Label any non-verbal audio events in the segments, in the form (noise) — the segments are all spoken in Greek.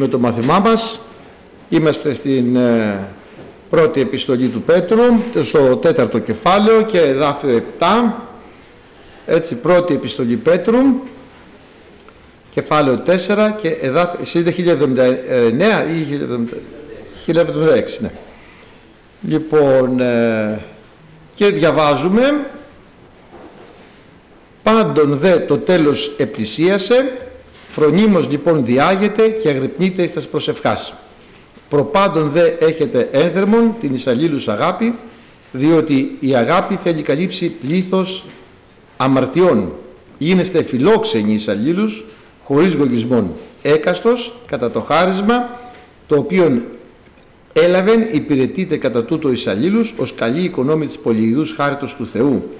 συνεχίζουμε το μάθημά μας. Είμαστε στην ε, πρώτη επιστολή του Πέτρου, στο τέταρτο κεφάλαιο και εδάφιο 7. Έτσι, πρώτη επιστολή Πέτρου, κεφάλαιο 4 και εδάφιο, σύνδε 1079 ή 1076, ναι. Λοιπόν, ε, και διαβάζουμε πάντων δε το τέλος επλησίασε Φρονίμως λοιπόν διάγεται και αγρυπνείται εις τας προσευχάς. Προπάντων δε έχετε ένθερμον την εισαλλήλους αγάπη, διότι η αγάπη θέλει καλύψει πλήθος αμαρτιών. Γίνεστε φιλόξενοι εισαλλήλους, χωρίς γογισμόν. Έκαστος κατά το χάρισμα, το οποίο έλαβεν υπηρετείται κατά τούτο εισαλλήλους ως καλή οικονόμη της πολυειδούς χάριτος του Θεού.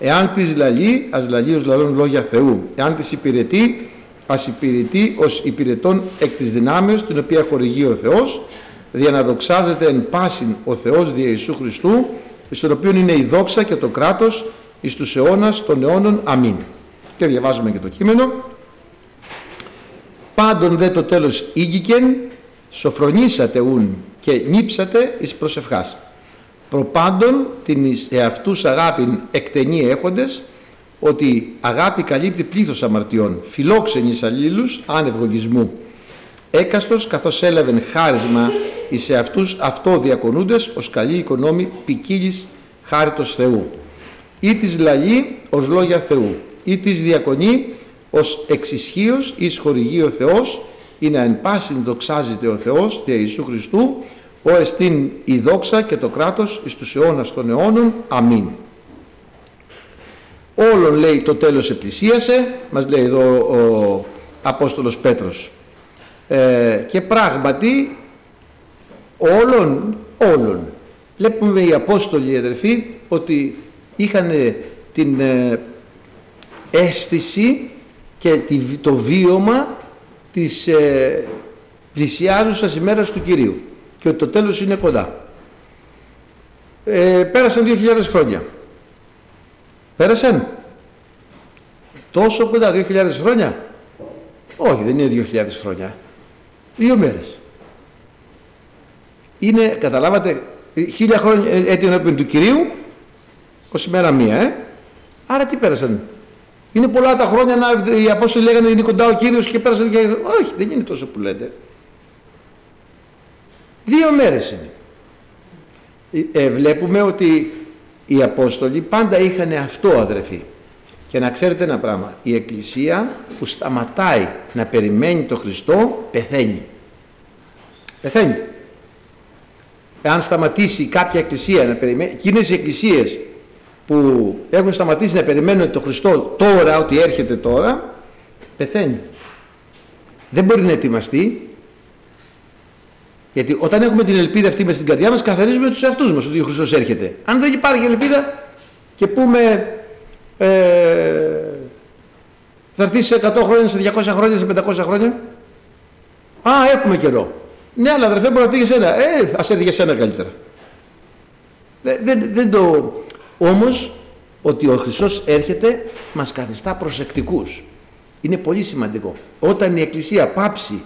Εάν της λαλεί, ας λαλεί ως λαλών λόγια Θεού. Εάν της υπηρετεί, ας υπηρετεί ως υπηρετών εκ της δυνάμεως την οποία χορηγεί ο Θεός δια να δοξάζεται εν πάσιν ο Θεός δια Ιησού Χριστού εις τον οποίο είναι η δόξα και το κράτος εις τους αιώνας των αιώνων. Αμήν. Και διαβάζουμε και το κείμενο. Πάντων δε το τέλος ήγηκεν σοφρονήσατε ούν και νύψατε εις προσευχάς. Προπάντων την εις εαυτούς αγάπην εκτενή έχοντες ότι αγάπη καλύπτει πλήθος αμαρτιών, φιλόξενης αλλήλους, άνευγογισμού. Έκαστος καθώς έλαβεν χάρισμα εις σε αυτούς αυτό διακονούντες ως καλή οικονόμη ποικίλης χάριτος Θεού. Ή της λαλή ως λόγια Θεού, ή της διακονεί ως εξισχύος εις χορηγεί ο Θεός, ή να εν πάσιν δοξάζεται ο Θεός δια Ιησού Χριστού, ο εστίν η δόξα και το κράτος εις τους αιώνας των αιώνων. Αμήν όλων λέει το τέλος επλησίασε μας λέει εδώ ο Απόστολος Πέτρος. Ε, και πράγματι όλων όλων. Βλέπουμε οι Απόστολοι αδερφοί ότι είχαν την ε, αίσθηση και το βίωμα της ε, πλησιάζουσας ημέρας του Κυρίου και ότι το τέλος είναι κοντά. Ε, πέρασαν 2.000 χρόνια Πέρασαν. Τόσο κοντά, 2.000 χρόνια. Όχι, δεν είναι 2.000 χρόνια. Δύο μέρες. Είναι, καταλάβατε, χίλια χρόνια ε, έτη ενώπιον του Κυρίου, ως ημέρα μία, ε. Άρα τι πέρασαν. Είναι πολλά τα χρόνια να οι Απόστολοι λέγανε είναι κοντά ο Κύριος και πέρασαν και... Όχι, δεν είναι τόσο που λέτε. Δύο μέρες είναι. Ε, ε βλέπουμε ότι οι Απόστολοι πάντα είχαν αυτό αδερφοί. Και να ξέρετε ένα πράγμα, η Εκκλησία που σταματάει να περιμένει το Χριστό πεθαίνει. Πεθαίνει. Εάν σταματήσει κάποια εκκλησία να περιμένει, εκείνες οι εκκλησίες που έχουν σταματήσει να περιμένουν το Χριστό τώρα, ότι έρχεται τώρα, πεθαίνει. Δεν μπορεί να ετοιμαστεί γιατί όταν έχουμε την ελπίδα αυτή με στην καρδιά μας καθαρίζουμε τους εαυτούς μας ότι ο Χριστός έρχεται. Αν δεν υπάρχει ελπίδα και πούμε ε, θα έρθει σε 100 χρόνια, σε 200 χρόνια, σε 500 χρόνια. Α, έχουμε καιρό. Ναι, αλλά αδερφέ μπορεί να φύγει σένα. Ε, ας έρθει για σένα καλύτερα. Δεν, δεν, δεν το... Όμως, ότι ο Χριστός έρχεται μας καθιστά προσεκτικούς. Είναι πολύ σημαντικό. Όταν η Εκκλησία πάψει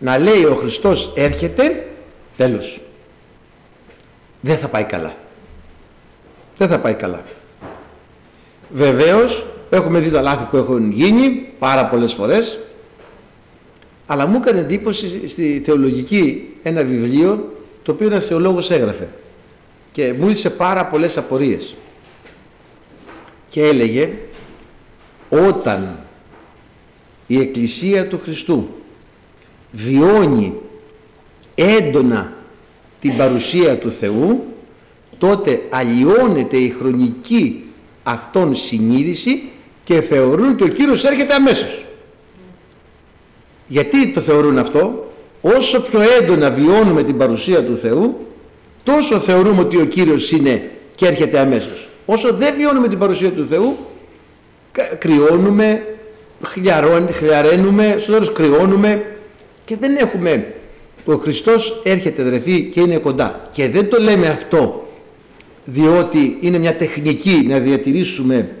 να λέει ο Χριστός έρχεται τέλος. Δεν θα πάει καλά. Δεν θα πάει καλά. Βεβαίως έχουμε δει τα λάθη που έχουν γίνει πάρα πολλές φορές αλλά μου έκανε εντύπωση στη θεολογική ένα βιβλίο το οποίο ένας θεολόγος έγραφε και μου ήλθε πάρα πολλές απορίες. Και έλεγε όταν η Εκκλησία του Χριστού βιώνει έντονα την παρουσία του Θεού τότε αλλοιώνεται η χρονική αυτόν συνείδηση και θεωρούν ότι ο Κύριος έρχεται αμέσως. Γιατί το θεωρούν αυτό, όσο πιο έντονα βιώνουμε την παρουσία του Θεού, τόσο θεωρούμε ότι ο Κύριος είναι και έρχεται αμέσως. Όσο δεν βιώνουμε την παρουσία του Θεού, κρυώνουμε, χλιαρένουμε, στο τέλος κρυώνουμε, και δεν έχουμε ο Χριστός έρχεται αδερφοί και είναι κοντά και δεν το λέμε αυτό διότι είναι μια τεχνική να διατηρήσουμε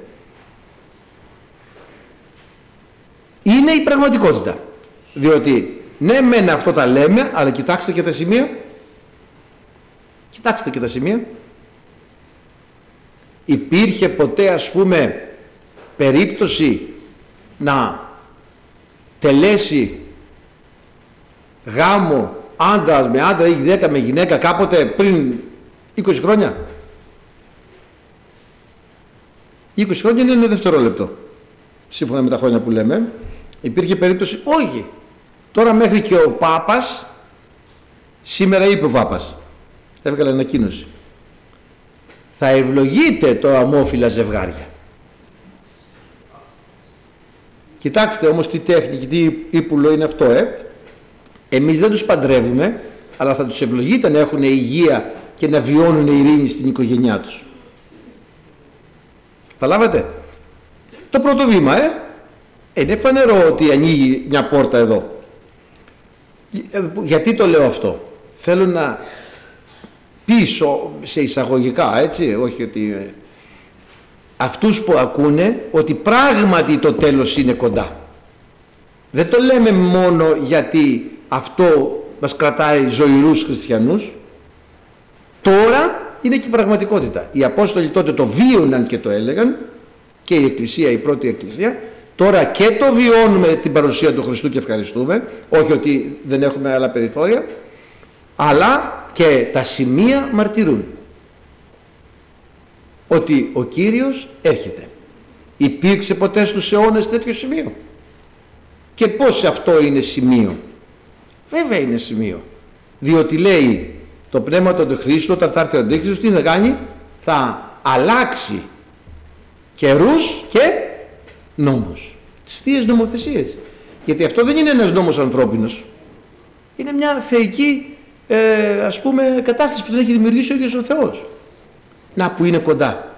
είναι η πραγματικότητα διότι ναι μεν αυτό τα λέμε, αλλά κοιτάξτε και τα σημεία. Κοιτάξτε και τα σημεία. Υπήρχε ποτέ ας πούμε περίπτωση να τελέσει γάμο άντρας με άντρα ή γυναίκα με γυναίκα κάποτε πριν 20 χρόνια; 20 χρόνια είναι ένα δευτερόλεπτο. Σύμφωνα με τα χρόνια που λέμε. Υπήρχε περίπτωση, όχι. Τώρα μέχρι και ο Πάπας, σήμερα είπε ο Πάπας, έβγαλε ανακοίνωση. Θα ευλογείτε το αμόφυλα ζευγάρια. Κοιτάξτε όμως τι τέχνη και τι ύπουλο είναι αυτό, ε. Εμείς δεν τους παντρεύουμε, αλλά θα τους ευλογείτε να έχουν υγεία και να βιώνουν ειρήνη στην οικογένειά τους. Παλάβατε. Το πρώτο βήμα, ε. Είναι φανερό ότι ανοίγει μια πόρτα εδώ. Ε, γιατί το λέω αυτό; Θέλω να πίσω σε εισαγωγικά, έτσι, όχι ότι... Ε, αυτούς που ακούνε ότι πράγματι το τέλος είναι κοντά. Δεν το λέμε μόνο γιατί αυτό μας κρατάει ζωηρούς χριστιανούς. Τώρα είναι και η πραγματικότητα. Οι Απόστολοι τότε το βίωναν και το έλεγαν και η Εκκλησία, η πρώτη Εκκλησία. Τώρα και το βιώνουμε την παρουσία του Χριστού και ευχαριστούμε. Όχι ότι δεν έχουμε άλλα περιθώρια. Αλλά και τα σημεία μαρτυρούν ότι ο Κύριος έρχεται. Υπήρξε ποτέ στους αιώνες τέτοιο σημείο; Και πώς αυτό είναι σημείο; Βέβαια είναι σημείο. Διότι λέει το πνεύμα του Χριστού όταν θα έρθει ο Αντίχριστος τι θα κάνει; Θα αλλάξει καιρούς και νόμους. Τις θείες νομοθεσίες. Γιατί αυτό δεν είναι ένας νόμος ανθρώπινος. Είναι μια θεϊκή ε, ας πούμε κατάσταση που δεν έχει δημιουργήσει ο ίδιος ο Θεός. Να που είναι κοντά.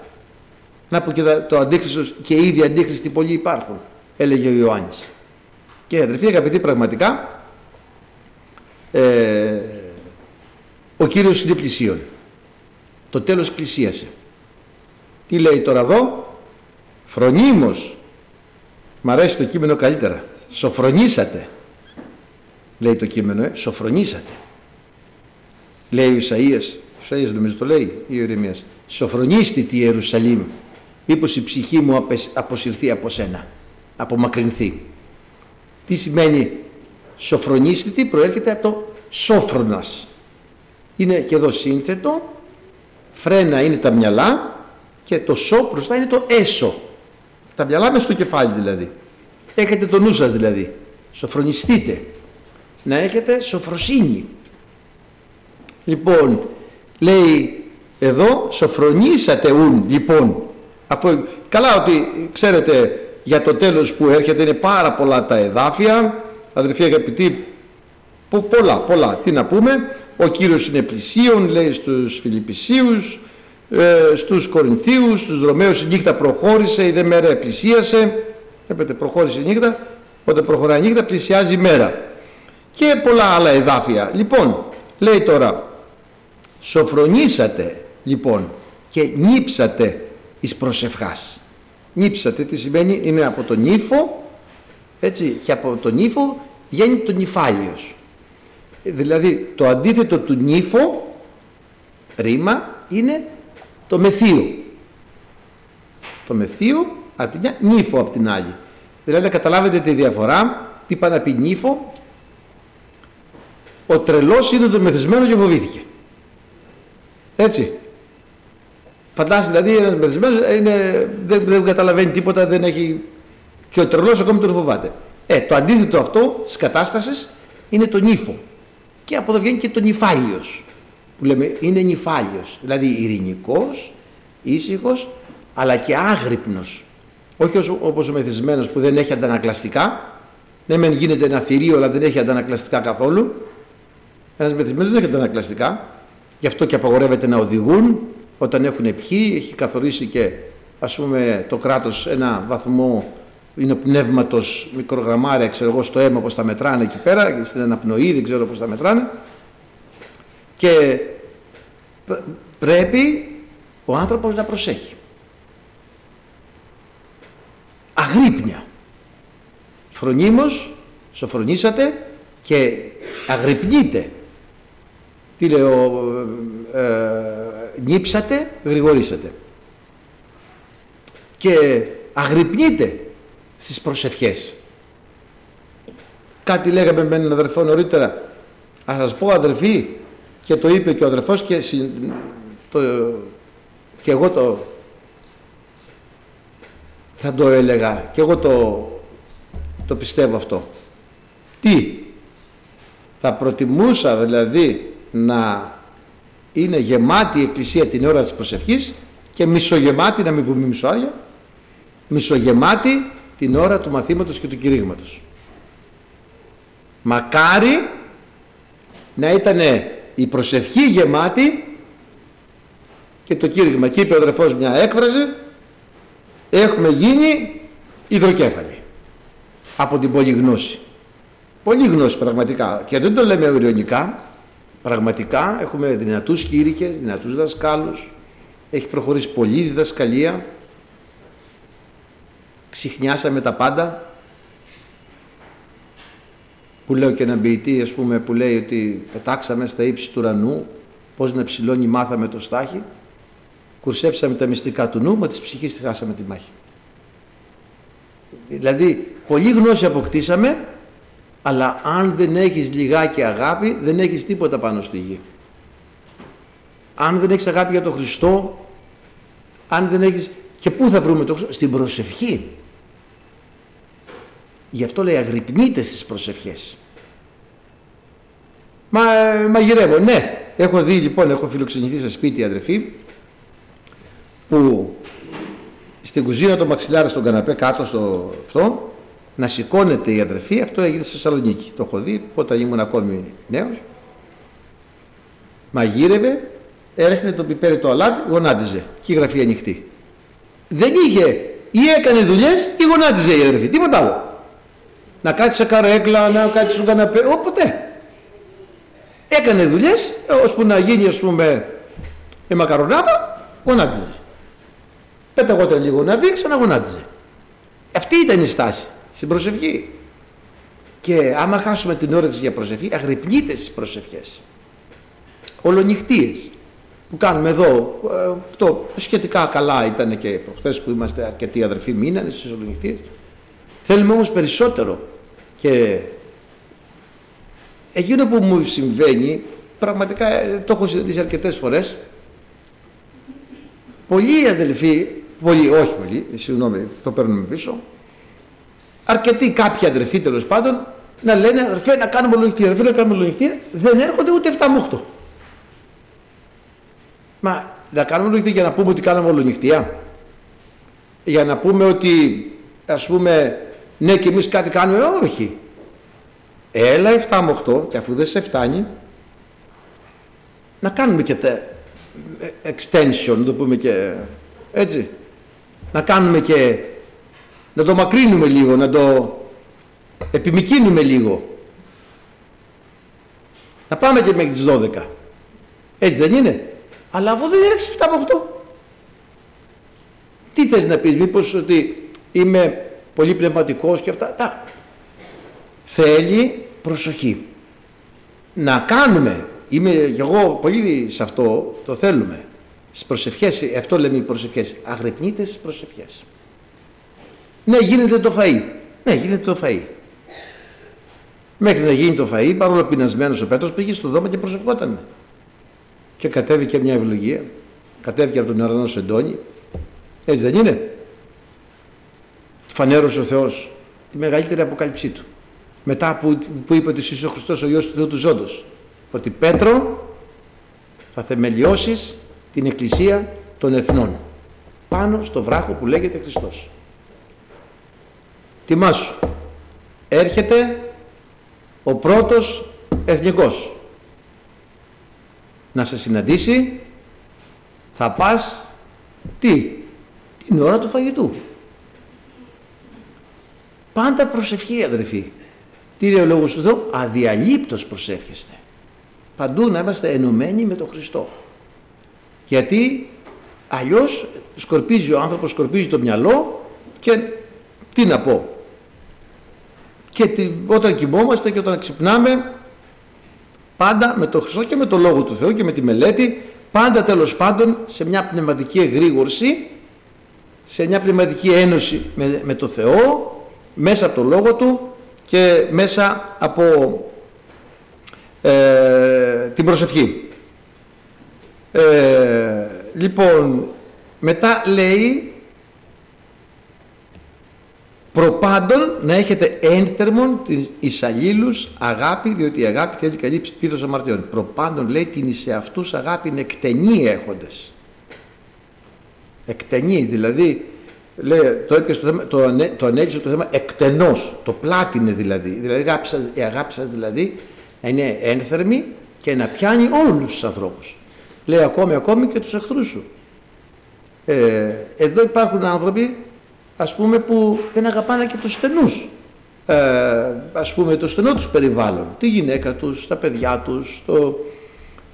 Να που και το αντίχριστος και ήδη αντίχριστοι πολλοί υπάρχουν. Έλεγε ο Ιωάννης. Και αδερφοί αγαπητοί πραγματικά ε, ο Κύριος είναι πλησίον. Το τέλος πλησίασε. Τι λέει τώρα εδώ; Φρονίμως. Μ' αρέσει το κείμενο καλύτερα. Σοφρονίσατε. Λέει το κείμενο, ε. Σοφρονίσατε. Λέει ο Ισαΐας. Ο Ισαΐας νομίζω το λέει ή ο Ηρεμίας. Σοφρονίστη τη Ιερουσαλήμ. Μήπως η ψυχή μου αποσυρθεί από σένα. Απομακρυνθεί. Τι σημαίνει σοφρονίστη, προέρχεται από το σόφρονας. Είναι και εδώ σύνθετο, φρένα είναι τα μυαλά και το σο μπροστά είναι το έσω. Τα μυαλά μες στο κεφάλι δηλαδή. Έχετε το νου σας δηλαδή. Σοφρονιστείτε. Να έχετε σοφροσύνη. Λοιπόν, λέει εδώ σοφρονίσατε ουν λοιπόν. Αφού, καλά ότι ξέρετε για το τέλος που έρχεται είναι πάρα πολλά τα εδάφια. Αδερφοί αγαπητοί πολλά, πολλά. Τι να πούμε, ο Κύριος είναι πλησίον, λέει στους Φιλιππισίους, ε, στους Κορινθίους, στους Ρωμαίους η νύχτα προχώρησε, η δε μέρα πλησίασε. Βλέπετε, προχώρησε η νύχτα, όταν προχωράει η νύχτα πλησιάζει η μέρα. Και πολλά άλλα εδάφια. Λοιπόν, λέει τώρα, σοφρονήσατε λοιπόν και νύψατε εις προσευχάς. Νύψατε τι σημαίνει, είναι από τον ύφο, έτσι, και από τον ύφο βγαίνει το νυφάλιος. Δηλαδή το αντίθετο του νύφο ρήμα είναι το μεθείο. Το μεθείο από την μια, νύφο από την άλλη. Δηλαδή να καταλάβετε τη διαφορά, τι πάει να πει νύφο, ο τρελός είναι το μεθυσμένο και φοβήθηκε. Έτσι. Φαντάζεσαι δηλαδή ένας μεθυσμένος είναι, δεν, δεν καταλαβαίνει τίποτα, δεν έχει και ο τρελός ακόμη τον φοβάται. Ε, το αντίθετο αυτό της κατάστασης είναι το νύφο. Και από εδώ βγαίνει και το νυφάλιος που λέμε είναι νυφάλιος. Δηλαδή ειρηνικός, ήσυχος αλλά και άγρυπνος. Όχι όπως ο μεθυσμένος που δεν έχει αντανακλαστικά. Ναι μεν γίνεται ένα θηρίο αλλά δεν έχει αντανακλαστικά καθόλου. Ένας μεθυσμένος δεν έχει αντανακλαστικά. Γι' αυτό και απαγορεύεται να οδηγούν όταν έχουν πιει έχει καθορίσει και ας πούμε το κράτος ένα βαθμό είναι ο πνεύματος μικρογραμμάρια ξέρω εγώ στο αίμα πως τα μετράνε εκεί πέρα και στην αναπνοή δεν ξέρω πως τα μετράνε. Και πρέπει ο άνθρωπος να προσέχει. Αγρύπνια. Φρονίμως σοφρονήσατε και και αγρυπνείτε. Τι λέω ε, νύψατε γρηγορήσατε και αγρυπνείτε στις προσευχές. Κάτι λέγαμε με έναν αδερφό νωρίτερα. Ας σας πω αδερφοί και το είπε και ο αδερφός και, το, και εγώ το θα το έλεγα. Και εγώ το, το πιστεύω αυτό τι; Θα προτιμούσα δηλαδή να είναι γεμάτη η εκκλησία την ώρα της προσευχής και μισογεμάτη, να μην πούμε μισοάδια, μισογεμάτη την ώρα του μαθήματος και του κηρύγματος. Μακάρι να ήταν η προσευχή γεμάτη και το κήρυγμα. Και είπε ο αδερφός μια έκφραση, έχουμε γίνει υδροκέφαλοι από την πολυγνώση. Πολύ γνώση πραγματικά. Και δεν το λέμε ειρωνικά. Πραγματικά έχουμε δυνατούς κήρυκες, δυνατούς δασκάλους. Έχει προχωρήσει πολλή διδασκαλία. Ξυχνιάσαμε τα πάντα. Που λέω και έναν ποιητή ας πούμε που λέει ότι πετάξαμε στα ύψη του ουρανού πώς να ψηλώνει μάθαμε το στάχι κουρσέψαμε τα μυστικά του νου, μα της ψυχής χάσαμε τη μάχη. Δηλαδή, πολλή γνώση αποκτήσαμε, αλλά αν δεν έχεις λιγάκι αγάπη δεν έχεις τίποτα πάνω στη γη αν δεν έχεις αγάπη για τον Χριστό αν δεν έχεις και πού θα βρούμε το Χριστό; Στην προσευχή γι' αυτό λέει αγρυπνείτε στις προσευχές Μα, μαγειρεύω, ναι. Έχω δει λοιπόν, έχω φιλοξενηθεί σε σπίτι αδερφή που στην κουζίνα το μαξιλάρι στον καναπέ κάτω στο αυτό να σηκώνεται η αδερφή, αυτό έγινε στη Θεσσαλονίκη. Το έχω δει όταν ήμουν ακόμη νέος. Μαγείρευε, έρχεται το πιπέρι το αλάτι, γονάτιζε και η γραφή ανοιχτή. Δεν είχε ή έκανε δουλειές ή γονάτιζε η αδερφή, τίποτα άλλο. Να κάτσεις σε καρέκλα, να κάτσεις στον καναπέ, όποτε. Έκανε δουλειές, ώσπου να γίνει ας πούμε η μακαρονάδα, γονάτιζε. Πέταγόταν λίγο να δει, ξαναγονάτιζε. Αυτή ήταν η στάση στην προσευχή. Και άμα χάσουμε την όρεξη για προσευχή, αγρυπνείτε στις προσευχές. Ολονυχτίες που κάνουμε εδώ, ε, αυτό σχετικά καλά ήταν και προχθές που είμαστε αρκετοί αδερφοί μείνανε στις ολονυχτίες. Θέλουμε όμως περισσότερο και εκείνο που μου συμβαίνει, πραγματικά ε, το έχω συναντήσει αρκετές φορές, πολλοί αδελφοί, πολλοί, όχι πολλοί, συγγνώμη, το παίρνουμε πίσω, αρκετοί κάποιοι αδερφοί τέλος πάντων να λένε αδερφέ να κάνουμε λογιστήρια, αδερφέ να κάνουμε λογιστήρια, δεν έρχονται ούτε 7 με 8. Μα να κάνουμε λογιστήρια για να πούμε ότι κάναμε ολονυχτία. Για να πούμε ότι ας πούμε ναι και εμείς κάτι κάνουμε, όχι. Έλα 7 με 8 και αφού δεν σε φτάνει να κάνουμε και τα extension, να το πούμε και έτσι. Να κάνουμε και να το μακρύνουμε λίγο, να το επιμικίνουμε λίγο. Να πάμε και μέχρι τις 12. Έτσι δεν είναι; Αλλά αφού δεν έρχεσαι 7 από 8. Τι θες να πεις, μήπως ότι είμαι πολύ πνευματικός και αυτά. Τα. Θέλει προσοχή. Να κάνουμε, είμαι και εγώ πολύ σε αυτό, το θέλουμε. Στις προσευχές, αυτό λέμε οι προσευχές, αγρυπνείτε στις προσευχές. Ναι, γίνεται το φαΐ. Ναι, γίνεται το φαΐ. Μέχρι να γίνει το φαΐ, παρόλο πεινασμένος ο Πέτρος, πήγε στο δώμα και προσευχόταν. Και κατέβηκε μια ευλογία. Κατέβηκε από τον ουρανό σεντόνι. Έτσι δεν είναι; Φανέρωσε ο Θεός τη μεγαλύτερη αποκάλυψή του. Μετά που, που είπε ότι είσαι ο Χριστός ο Υιός του Θεού του Ζώντος. Ότι Πέτρο θα θεμελιώσεις την Εκκλησία των Εθνών. Πάνω στο βράχο που λέγεται Χριστός. Τιμάσου. Έρχεται ο πρώτος εθνικός να σε συναντήσει θα πας τι την ώρα του φαγητού πάντα προσευχή αδερφοί τι λέει ο λόγος του Θεού αδιαλείπτως προσεύχεστε. Παντού να είμαστε ενωμένοι με τον Χριστό. Γιατί αλλιώς σκορπίζει ο άνθρωπος σκορπίζει το μυαλό και τι να πω. Και όταν κοιμόμαστε και όταν ξυπνάμε, πάντα με το Χριστό και με το Λόγο του Θεού και με τη μελέτη, πάντα τέλος πάντων σε μια πνευματική εγρήγορση, σε μια πνευματική ένωση με, με το Θεό, μέσα από το Λόγο Του και μέσα από ε, την προσευχή. Ε, λοιπόν, μετά λέει προπάντων να έχετε ένθερμον την εισαλλήλους αγάπη διότι η αγάπη θέλει καλύψει πίδος αμαρτιών προπάντων λέει την εις αυτούς αγάπη είναι εκτενή έχοντες εκτενή δηλαδή λέει, το, το, θέμα, το, το ανέλησε το θέμα εκτενός το πλάτινε δηλαδή. Δηλαδή η αγάπη σας, η αγάπη σας δηλαδή να είναι ένθερμη και να πιάνει όλους τους ανθρώπους. Λέει ακόμη ακόμη και τους εχθρούς σου. Ε, εδώ υπάρχουν άνθρωποι ας πούμε που δεν αγαπάνε και τους στενούς. Ε, ας πούμε το στενό τους περιβάλλον. Τη γυναίκα τους, τα παιδιά τους το,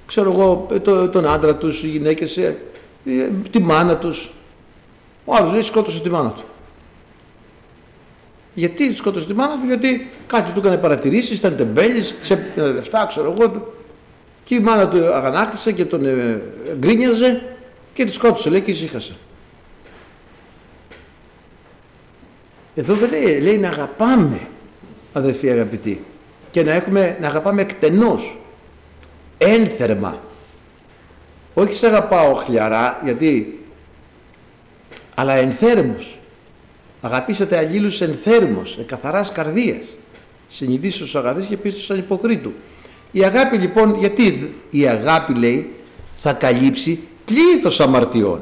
ξέρω εγώ, το, τον άντρα τους, οι γυναίκες ε, ε, τη μάνα τους ο άλλος λέει σκότωσε τη μάνα του γιατί σκότωσε τη μάνα του, γιατί κάτι του έκανε παρατηρήσεις, ήταν τεμπέλης, ξέπαιρνε λεφτά, ξέρω εγώ, και η μάνα του αγανάκτησε και τον ε, γκρίνιαζε και τη σκότωσε, λέει και ησύχασε. Εδώ δεν λέει, λέει να αγαπάμε αδερφοί αγαπητοί και να, έχουμε, να αγαπάμε εκτενώς, ένθερμα. Όχι σε αγαπάω χλιαρά, γιατί, αλλά ενθέρμος. Αγαπήσατε αλλήλους ενθέρμος, εκαθαράς καρδίας. Συνειδήσεις αγαθής και πίστος ανυποκρίτου. Η αγάπη λοιπόν, γιατί η αγάπη λέει θα καλύψει πλήθος αμαρτιών.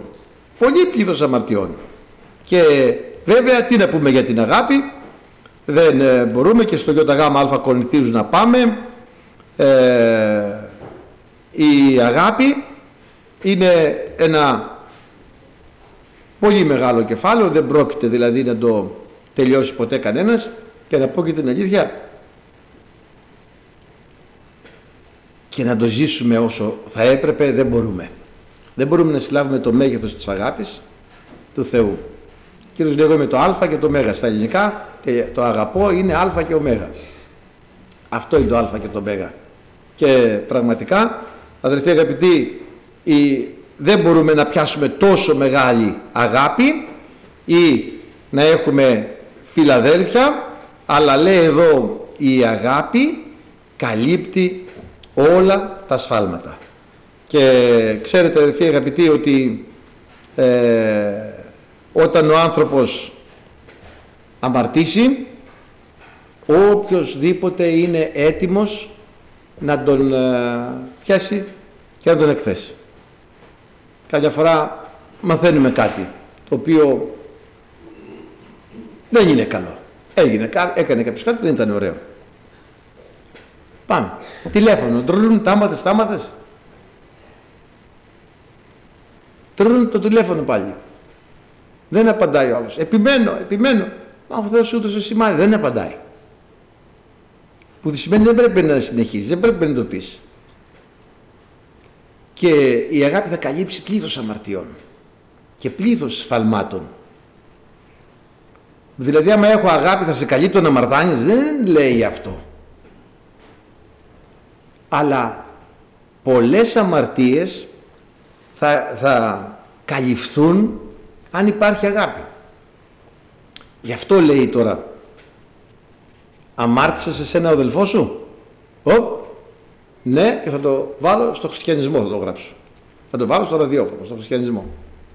Πολύ πλήθος αμαρτιών. Και Βέβαια τι να πούμε για την αγάπη, δεν ε, μπορούμε και στο ΙΓ Α Κορινθίους να πάμε. Ε, η αγάπη είναι ένα πολύ μεγάλο κεφάλαιο, δεν πρόκειται δηλαδή να το τελειώσει ποτέ κανένας. Και να πω και την αλήθεια και να το ζήσουμε όσο θα έπρεπε δεν μπορούμε. Δεν μπορούμε να συλλάβουμε το μέγεθος της αγάπης του Θεού. Κύριος λέει με το α και το μέγα στα ελληνικά και το αγαπώ είναι α και ω. Μέγα αυτό είναι το α και το μέγα και πραγματικά αδελφοί αγαπητοί η, δεν μπορούμε να πιάσουμε τόσο μεγάλη αγάπη ή να έχουμε φιλαδέλφια αλλά λέει εδώ η αγάπη καλύπτει όλα τα σφάλματα και ξέρετε αδελφοί αγαπητοί ότι ε, όταν ο άνθρωπος αμαρτήσει οποιοδήποτε είναι έτοιμος να τον ε, πιάσει και να τον εκθέσει. Κάποια φορά μαθαίνουμε κάτι το οποίο δεν είναι καλό. Έγινε, έκανε κάποιος κάτι που δεν ήταν ωραίο. Πάμε. Τηλέφωνο. Τρούλουν, τάματες, τάματες. Τρούλουν το τηλέφωνο πάλι. Δεν απαντάει ο άλλος. Επιμένω, επιμένω. Μα ο Θεός ούτως σημάδι. Δεν απαντάει. Που σημαίνει δεν πρέπει να συνεχίσει, δεν πρέπει να το πεις. Και η αγάπη θα καλύψει πλήθος αμαρτιών και πλήθος σφαλμάτων. Δηλαδή άμα έχω αγάπη θα σε καλύπτω να μαρτάνεις, δεν λέει αυτό. Αλλά πολλές αμαρτίες θα, θα καλυφθούν αν υπάρχει αγάπη. Γι' αυτό λέει τώρα αμάρτησες σε σένα ο αδελφός σου. Οπ, ναι και θα το βάλω στο χριστιανισμό θα το γράψω. Θα το βάλω στο ραδιόφωνο, στο χριστιανισμό.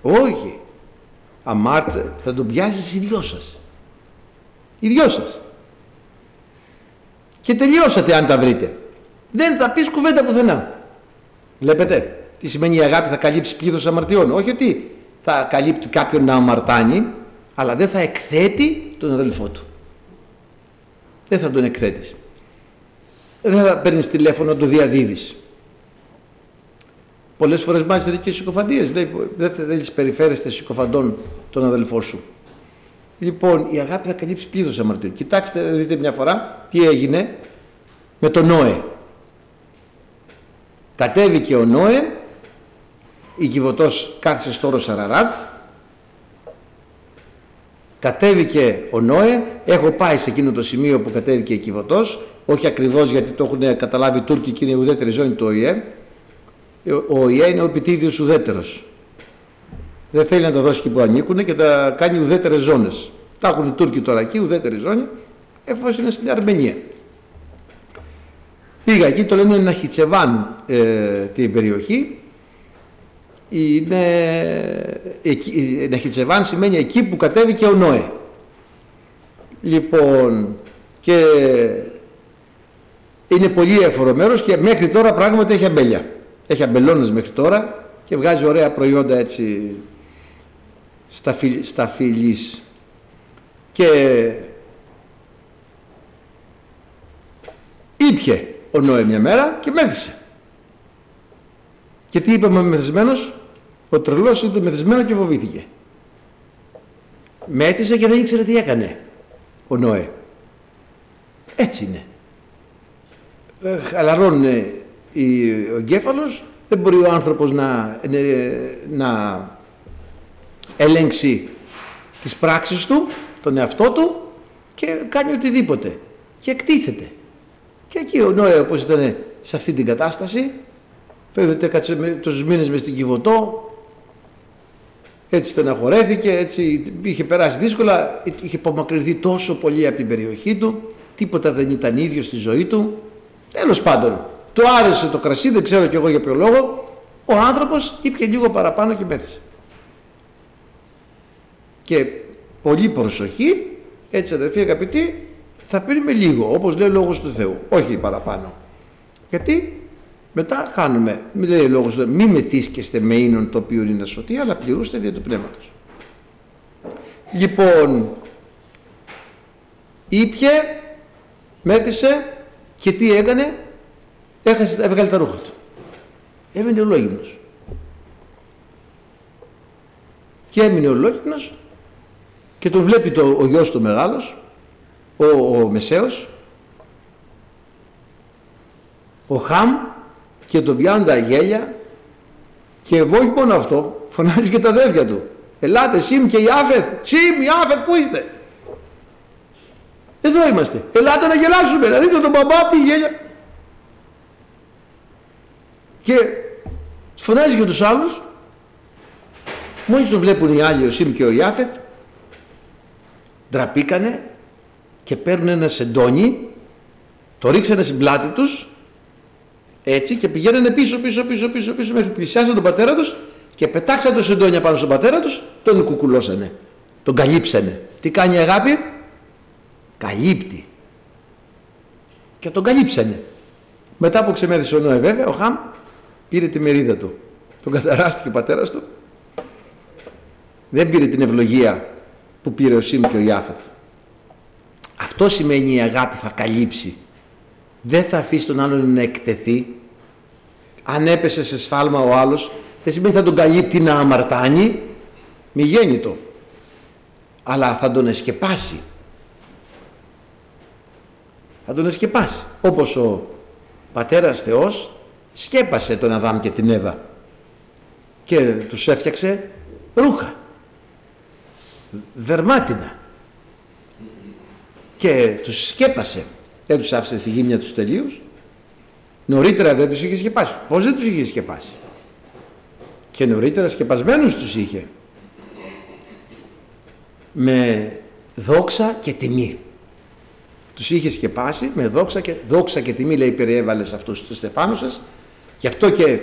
Όχι. Αμάρτησε, θα τον πιάσεις οι δυο σας. Οι δυο σας. Και τελειώσατε αν τα βρείτε. Δεν θα πεις κουβέντα πουθενά. Βλέπετε, τι σημαίνει η αγάπη θα καλύψει πλήθος αμαρτιών. Όχι ότι θα καλύπτει κάποιον να αμαρτάνει αλλά δεν θα εκθέτει τον αδελφό του δεν θα τον εκθέτεις δεν θα παίρνεις τηλέφωνο να το διαδίδεις. Πολλές φορές μάλιστα και συκοφαντίες. Λέει δεν θέλεις περιφέρεστε συκοφαντών τον αδελφό σου λοιπόν η αγάπη θα καλύψει πλήθος αμαρτιών. Κοιτάξτε δείτε μια φορά τι έγινε με τον Νόε. Κατέβηκε ο Νόε η Κιβωτός κάθισε στο όρο Σαραράτ. Κατέβηκε ο Νόε, έχω πάει σε εκείνο το σημείο που κατέβηκε η Κιβωτός, όχι ακριβώς γιατί το έχουν καταλάβει οι Τούρκοι και είναι η ουδέτερη ζώνη του ΟΗΕ. Ο ΟΗΕ είναι ο επιτίδιος ουδέτερος. Δεν θέλει να τα δώσει εκεί που ανήκουν και τα κάνει ουδέτερες ζώνες. Τα έχουν οι Τούρκοι τώρα εκεί, ουδέτερη ζώνη, εφόσον είναι στην Αρμενία. Πήγα εκεί, το λένε Ναχιτσεβάν ε, την περιοχή. Είναι, εκεί, Ναχιτσεβάν σημαίνει εκεί που κατέβηκε ο Νόε. Λοιπόν, και είναι πολύ έφορο μέρος και μέχρι τώρα πράγματι έχει αμπέλια. Έχει αμπελώνες μέχρι τώρα και βγάζει ωραία προϊόντα έτσι στα, στα φιλής. Και ήπια ο Νόε μια μέρα και μέθησε. Και τι είπαμε ο μεθυσμένος, ο τρελός ήταν μεθυσμένο και φοβήθηκε. Μέτησε και δεν ήξερε τι έκανε ο Νόε. Έτσι είναι. Ε, χαλαρώνει ο εγκέφαλος, δεν μπορεί ο άνθρωπος να, να ελέγξει τις πράξεις του, τον εαυτό του και κάνει οτιδήποτε και εκτίθεται. Και εκεί ο Νόε όπως ήταν σε αυτή την κατάσταση, φαίνεται κάτσε τόσους μήνες μες στην Κιβωτό, έτσι στεναχωρέθηκε, έτσι είχε περάσει δύσκολα, είχε απομακρυνθεί τόσο πολύ από την περιοχή του, τίποτα δεν ήταν ίδιο στη ζωή του. Τέλος πάντων, του άρεσε το κρασί, δεν ξέρω κι εγώ για ποιο λόγο, ο άνθρωπος ήπια λίγο παραπάνω και μέθησε. Και πολύ προσοχή, έτσι αδερφοί αγαπητοί, θα πίνουμε λίγο, όπως λέει ο Λόγος του Θεού, όχι παραπάνω. Γιατί μετά χάνουμε, μην λέει ο Λόγος του Θεού, μη μεθύσκεστε με ίνον το οποίο είναι σωτή, αλλά πληρούστε δια του Πνεύματος. Λοιπόν, ήπια, μέθησε και τι έκανε, έχασε, έβγαλε τα ρούχα του. Έμεινε ολόγυμνος. Και έμεινε ολόγυμνος και τον βλέπει το, ο γιος του μεγάλος ο, ο Μεσαίος ο Χαμ και τον πιάνουν τα γέλια και όχι μόνο αυτό φωνάζει και τα αδέρφια του ελάτε Σιμ και Ιάφεθ Σιμ Ιάφεθ που είστε; Εδώ είμαστε. Ελάτε να γελάσουμε. Να δείτε τον μπαμπά τι γέλια. Και φωνάζει και τους άλλους. Μόλις τον βλέπουν οι άλλοι ο Σιμ και ο Ιάφεθ ντραπήκανε και παίρνουν ένα σεντόνι, το ρίξανε στην πλάτη τους, έτσι και πηγαίνανε πίσω, πίσω, πίσω, πίσω, πίσω μέχρι πλησιάσαν τον πατέρα τους και πετάξαν το σεντόνι πάνω στον πατέρα τους, τον κουκουλώσανε, τον καλύψανε. Τι κάνει η αγάπη; Καλύπτει. Και τον καλύψανε. Μετά που ξεμέθησε ο Νόε βέβαια, ο Χαμ πήρε τη μερίδα του. Τον καταράστηκε ο πατέρας του. Δεν πήρε την ευλογία που πήρε ο Σίμ και ο Ιάφεθ. Αυτό σημαίνει η αγάπη θα καλύψει. Δεν θα αφήσει τον άλλον να εκτεθεί. Αν έπεσε σε σφάλμα ο άλλος, δεν σημαίνει θα τον καλύπτει να αμαρτάνει. Μη γέννητο. Αλλά θα τον εσκεπάσει. Θα τον εσκεπάσει. Όπως ο πατέρας Θεός σκέπασε τον Αδάμ και την Εύα και τους έφτιαξε ρούχα δερμάτινα και τους σκέπασε. Δεν τους άφησε στη γύμνια τους τελείως. Νωρίτερα δεν τους είχε σκεπάσει. Πως δεν τους είχε σκεπάσει; Και νωρίτερα σκεπασμένους τους είχε. Με δόξα και τιμή τους είχες σκεπάσει με δόξα και, δόξα και τιμή λέει περιέβαλες σε αυτούς τους στεφάνους σας και αυτό και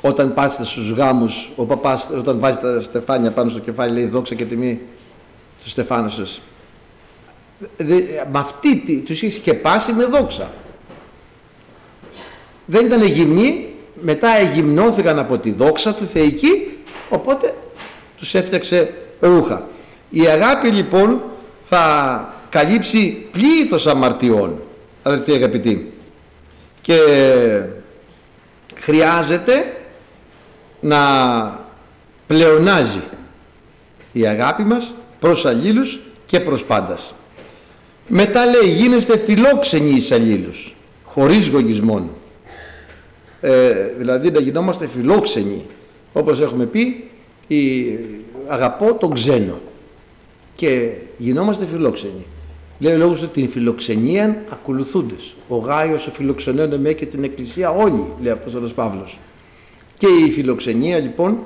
όταν πάτε στους γάμους ο παπάς όταν βάζει τα στεφάνια πάνω στο κεφάλι λέει δόξα και τιμή στους στεφάνους σας με αυτή τους είχες σκεπάσει με δόξα. Δεν ήταν γυμνοί μετά εγυμνώθηκαν από τη δόξα του θεϊκή οπότε τους έφτιαξε ρούχα. Η αγάπη λοιπόν θα καλύψει πλήθος αμαρτιών αδελφοί αγαπητοί και χρειάζεται να πλεονάζει η αγάπη μας προς αλλήλους και προς πάντας. Μετά λέει γίνεστε φιλόξενοι εις αλλήλους, χωρίς γογισμόν. Ε, δηλαδή να γινόμαστε φιλόξενοι. Όπως έχουμε πει, η, αγαπώ τον ξένο. και γινόμαστε φιλόξενοι. Λέει ο λόγος ότι την φιλοξενία ακολουθούντες. Ο Γάιος ο φιλοξενώνε με και την Εκκλησία όλοι, λέει ο Απόστολος Παύλος. Και η φιλοξενία λοιπόν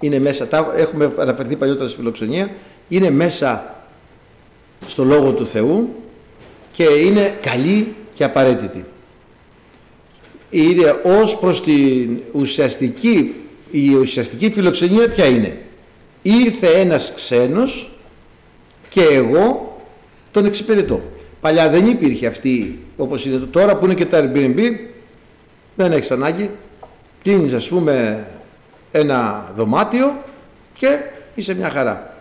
είναι μέσα, τα, έχουμε αναφερθεί παλιότερα στη φιλοξενία, είναι μέσα στο Λόγο του Θεού και είναι καλή και απαραίτητη. Είναι ως προς την ουσιαστική, η ουσιαστική φιλοξενία ποια είναι. Ήρθε ένας ξένος και εγώ τον εξυπηρετώ. Παλιά δεν υπήρχε αυτή όπως είναι τώρα που είναι και τα Airbnb δεν έχεις ανάγκη κλείνεις ας πούμε ένα δωμάτιο και είσαι μια χαρά.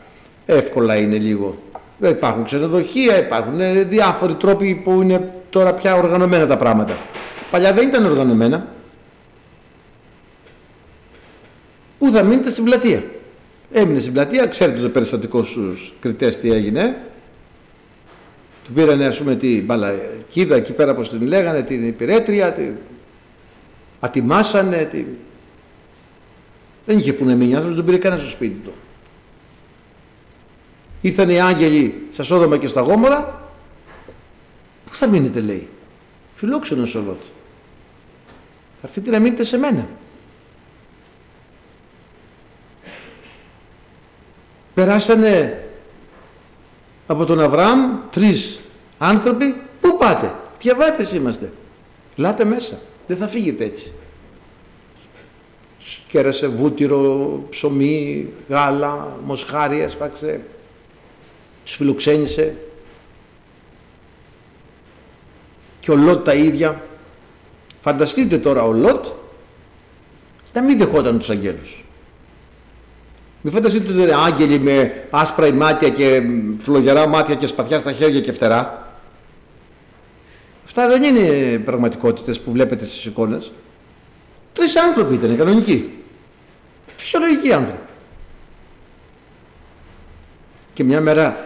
Εύκολα είναι λίγο. Υπάρχουν ξενοδοχεία, υπάρχουν ε, διάφοροι τρόποι που είναι τώρα πια οργανωμένα τα πράγματα. Παλιά δεν ήταν οργανωμένα. Πού θα μείνετε στην πλατεία; Έμεινε στην πλατεία, ξέρετε το περιστατικό στους κριτές τι έγινε. Του πήρανε ας πούμε την μπαλακίδα εκεί πέρα όπως την λέγανε, την υπηρέτρια, την ατιμάσανε, την... δεν είχε που να μείνει άνθρωπος, τον πήρε κανένα στο σπίτι του. Ήρθαν οι άγγελοι στα Σόδομα και στα Γόμορα, πού θα μείνετε λέει, φιλόξενος ο Λότ. Θα έρθετε να μείνετε σε μένα. Περάσανε από τον Αβραάμ τρεις άνθρωποι, πού πάτε, διαβάτες είμαστε, λάτε μέσα, δεν θα φύγετε έτσι. Σκέρασε βούτυρο, ψωμί, γάλα, μοσχάρι έσφαξε, τους φιλοξένησε και ο Λότ τα ίδια. Φανταστείτε τώρα ο Λότ να μην δεχόταν τους αγγέλους. Μην φανταστείτε ότι είναι άγγελοι με άσπρα μάτια και φλογερά μάτια και σπαθιά στα χέρια και φτερά. Αυτά δεν είναι πραγματικότητες που βλέπετε στις εικόνες. Τρεις άνθρωποι ήταν, κανονικοί. Φυσιολογικοί άνθρωποι. Και μια μέρα,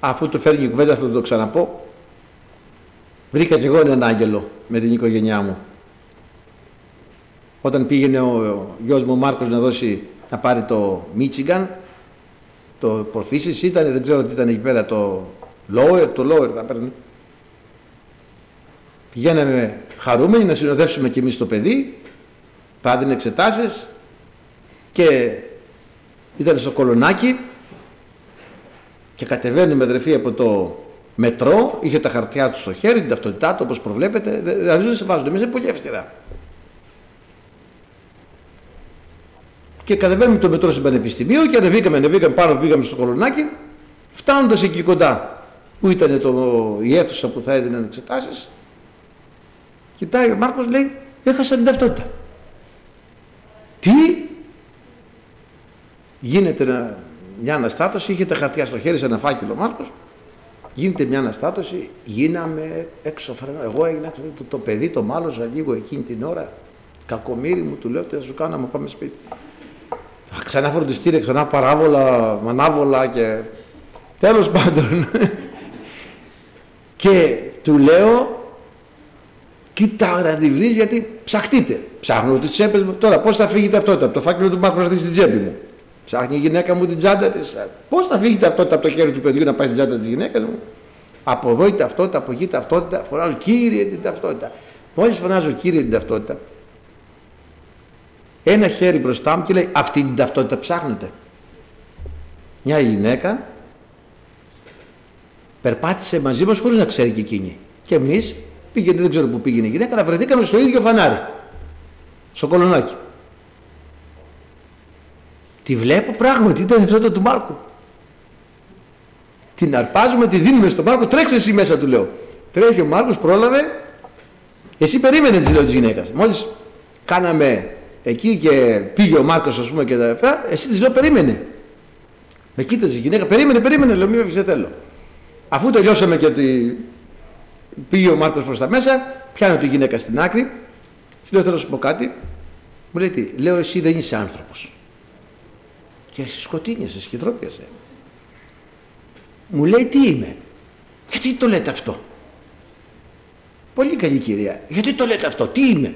αφού το φέρνει η κουβέντα θα το ξαναπώ, βρήκα και εγώ έναν άγγελο με την οικογένειά μου. Όταν πήγαινε ο γιος μου ο Μάρκος να δώσει να πάρει το Μίτσιγκαν το προφήσεις ήταν, δεν ξέρω τι ήταν εκεί πέρα το lower, το lower θα παίρνει. Πηγαίναμε χαρούμενοι να συνοδεύσουμε και εμείς το παιδί, πάδινε εξετάσεις και ήταν στο κολονάκι και κατεβαίνουμε αδερφή από το μετρό, είχε τα χαρτιά του στο χέρι, την ταυτότητά του όπως προβλέπετε, δηλαδή δεν σε βάζουν, εμείς είναι πολύ αυστηρά. και κατεβαίνουμε το μετρό στο πανεπιστημίο και ανεβήκαμε, ανεβήκαμε πάνω, πήγαμε στο κολονάκι, φτάνοντας εκεί κοντά που ήταν το, η αίθουσα που θα έδιναν εξετάσεις, κοιτάει ο Μάρκος λέει, έχασα την ταυτότητα. Τι; Γίνεται μια αναστάτωση, είχε τα χαρτιά στο χέρι σε ένα φάκελο ο Μάρκος, γίνεται μια αναστάτωση, γίναμε έξω, εγώ έγινα το, το παιδί, το μάλωσα λίγο εκείνη την ώρα, κακομύρι μου, του λέω τι θα σου κάνω, να πάμε σπίτι ξανά φροντιστήρια, ξανά παράβολα, μανάβολα και τέλος πάντων. (laughs) και του λέω, κοίτα να τη βρεις γιατί ψαχτείτε. Ψάχνω τις τσέπες μου. Τώρα πώς θα φύγει ταυτότητα από το φάκελο του Μάκου να στην τσέπη μου; Ψάχνει η γυναίκα μου την τσάντα της. Πώς θα φύγει ταυτότητα από το χέρι του παιδιού να πάει στην τσάντα της γυναίκας μου; Από εδώ η ταυτότητα, από εκεί η ταυτότητα. Φωνάζω κύριε την ταυτότητα. Μόλις φωνάζω κύριε την ταυτότητα, ένα χέρι μπροστά μου και λέει αυτή την ταυτότητα ψάχνετε. Μια γυναίκα περπάτησε μαζί μας χωρίς να ξέρει και εκείνη. Και εμείς πήγαινε, δεν ξέρω που πήγαινε η γυναίκα, αλλά βρεθήκαμε στο ίδιο φανάρι. Στο κολονάκι. Τη βλέπω πράγματι, ήταν αυτό του Μάρκου. Την αρπάζουμε, τη δίνουμε στον Μάρκο, τρέξε εσύ μέσα του λέω. Τρέχει ο Μάρκος, πρόλαβε. Εσύ περίμενε της λέω της γυναίκας. Μόλις κάναμε εκεί και πήγε ο Μάρκος ας πούμε και τα εφά, εσύ της λέω περίμενε. Με κοίταζε η γυναίκα, περίμενε, περίμενε, λέω μη με θέλω. Αφού τελειώσαμε και ότι πήγε ο Μάρκος προς τα μέσα, πιάνω τη γυναίκα στην άκρη, της λέω θέλω να σου πω κάτι, μου λέει τι, λέω εσύ δεν είσαι άνθρωπος. Και εσύ σκοτίνιασε, σκητρόπιασε. Μου λέει τι είμαι. Γιατί το λέτε αυτό; Πολύ καλή κυρία. Γιατί το λέτε αυτό. Τι είμαι;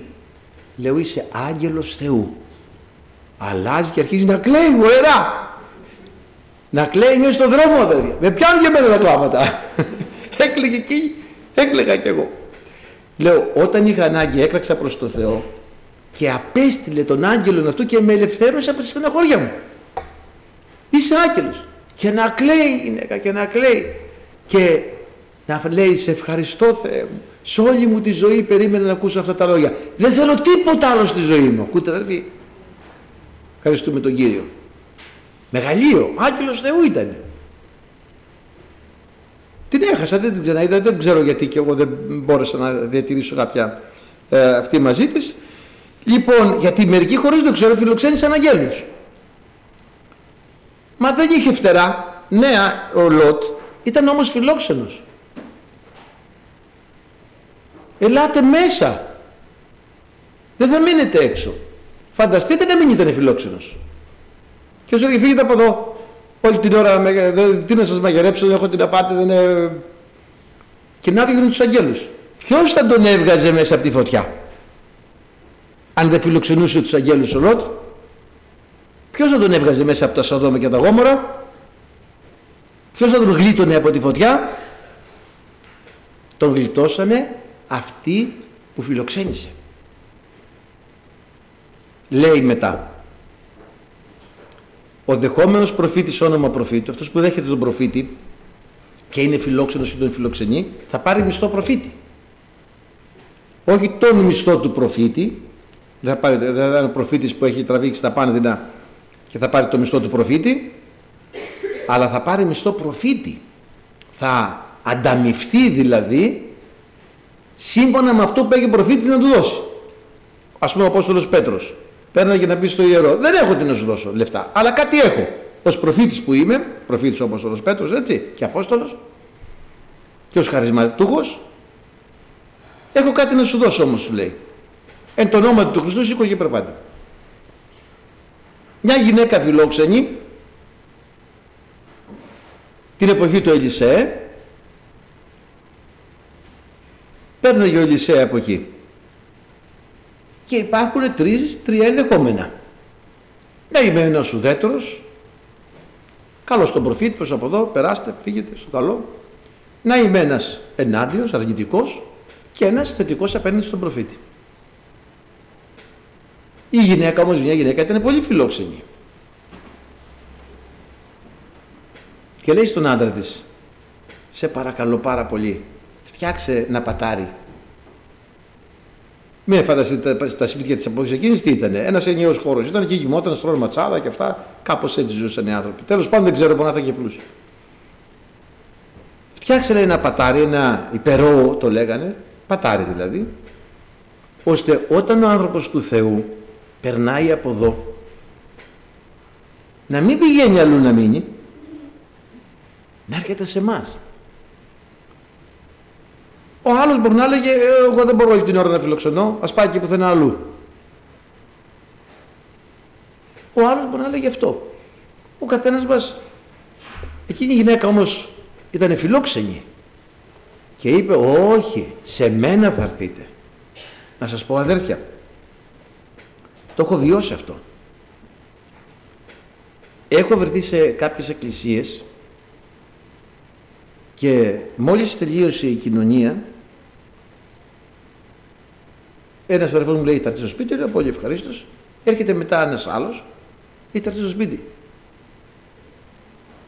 Λέω είσαι άγγελος Θεού. Αλλάζει και αρχίζει να κλαίει γοερά. Να κλαίει μέσα στον δρόμο αδερφέ. Με πιάνουν και εμένα τα κλάματα. (laughs) Έκλαιγε εκεί, έκλαιγα κι εγώ. Λέω, όταν είχα ανάγκη έκραξα προς το Θεό και απέστειλε τον άγγελο αυτού και με ελευθέρωσε από τη στεναχώρια μου. Είσαι άγγελος. Και να κλαίει η γυναίκα και να κλαίει. Και να λέει σε ευχαριστώ Θεέ μου. Σε όλη μου τη ζωή περίμενα να ακούσω αυτά τα λόγια. Δεν θέλω τίποτα άλλο στη ζωή μου. Ακούτε αδερφοί. Ευχαριστούμε τον Κύριο. Μεγαλείο. Άγγελος Θεού ήταν. Την έχασα, δεν την ξαναείδα, δεν ξέρω γιατί και εγώ δεν μπόρεσα να διατηρήσω κάποια ε, αυτή μαζί της. Λοιπόν, γιατί μερικοί χωρίς το ξέρω φιλοξένησαν αγγέλους. Μα δεν είχε φτερά. Νέα ο Λότ ήταν όμως φιλόξενος. Ελάτε μέσα. Δεν θα μείνετε έξω. Φανταστείτε να μην ήταν φιλόξενος. Και όσο έλεγε φύγετε από εδώ. Όλη την ώρα, τι να σας μαγειρέψω, δεν έχω την απάτη, δεν είναι... Και να δείχνουν τους αγγέλους. Ποιος θα τον έβγαζε μέσα από τη φωτιά; Αν δεν φιλοξενούσε τους αγγέλους ο Λότ. Ποιος θα τον έβγαζε μέσα από τα Σοδόμα και τα Γόμορα; Ποιος θα τον γλίτωνε από τη φωτιά; Τον γλιτώσανε αυτή που φιλοξένησε. Λέει μετά. Ο δεχόμενος προφήτης όνομα προφήτη, αυτός που δέχεται τον προφήτη και είναι φιλόξενος ή τον φιλοξενεί, θα πάρει μισθό προφήτη. Όχι τον μισθό του προφήτη, δεν θα πάρει, δεν θα είναι ο προφήτης που έχει τραβήξει τα πάνδυνα και θα πάρει το μισθό του προφήτη, αλλά θα πάρει μισθό προφήτη. Θα ανταμυφθεί δηλαδή σύμφωνα με αυτό που έχει ο προφήτης να του δώσει. Ας πούμε ο Απόστολος Πέτρος. Παίρνει και να πει στο ιερό, δεν έχω τι να σου δώσω λεφτά, αλλά κάτι έχω. Ως προφήτης που είμαι, προφήτης ο Απόστολος Πέτρος, έτσι, και Απόστολος, και ως χαρισματούχος, έχω κάτι να σου δώσω όμως, σου λέει. Εν το όνομα του Χριστού σήκω και περπάτη. Μια γυναίκα φιλόξενη, την εποχή του Ελισέ, Παίρναγε ο Ελισέα από εκεί. Και υπάρχουν τρεις, τρία ενδεχόμενα. Να είμαι ένας ουδέτερος, καλός τον προφήτη, προς από εδώ, περάστε, φύγετε στο καλό. Να είμαι ένας ενάντιος, αρνητικός και ένας θετικός απέναντι στον προφήτη. Η γυναίκα όμως, μια γυναίκα ήταν πολύ φιλόξενη. Και λέει στον άντρα της, σε παρακαλώ πάρα πολύ, φτιάξε ένα πατάρι. Μην φανταστείτε τα, τα σπίτια της εποχής εκείνης τι ήταν. Ένας ενιαίος χώρος. Ήταν και γυμόταν, στρώνε ματσάδα και αυτά. Κάπως έτσι ζούσαν οι άνθρωποι. Τέλος πάντων δεν ξέρω πού να και πλούσιο. Φτιάξε λέει, ένα πατάρι, ένα υπερό το λέγανε, πατάρι δηλαδή, ώστε όταν ο άνθρωπος του Θεού περνάει από εδώ, να μην πηγαίνει αλλού να μείνει, να έρχεται σε εμάς. Ο άλλος μπορεί να έλεγε «Ε, εγώ δεν μπορώ όλη την ώρα να φιλοξενώ, ας πάει και πουθενά αλλού. Ο άλλος μπορεί να έλεγε αυτό. Ο καθένας μας, εκείνη η γυναίκα όμως ήταν φιλόξενη και είπε όχι, σε μένα θα έρθείτε. Να σας πω αδέρφια, το έχω βιώσει αυτό. Έχω βρεθεί σε κάποιες εκκλησίες και μόλις τελείωσε η κοινωνία ένας αδερφός μου λέει: Θα έρθεις στο σπίτι, λέω πολύ ευχαρίστως. Έρχεται μετά ένας άλλος, ή θα έρθεις στο σπίτι.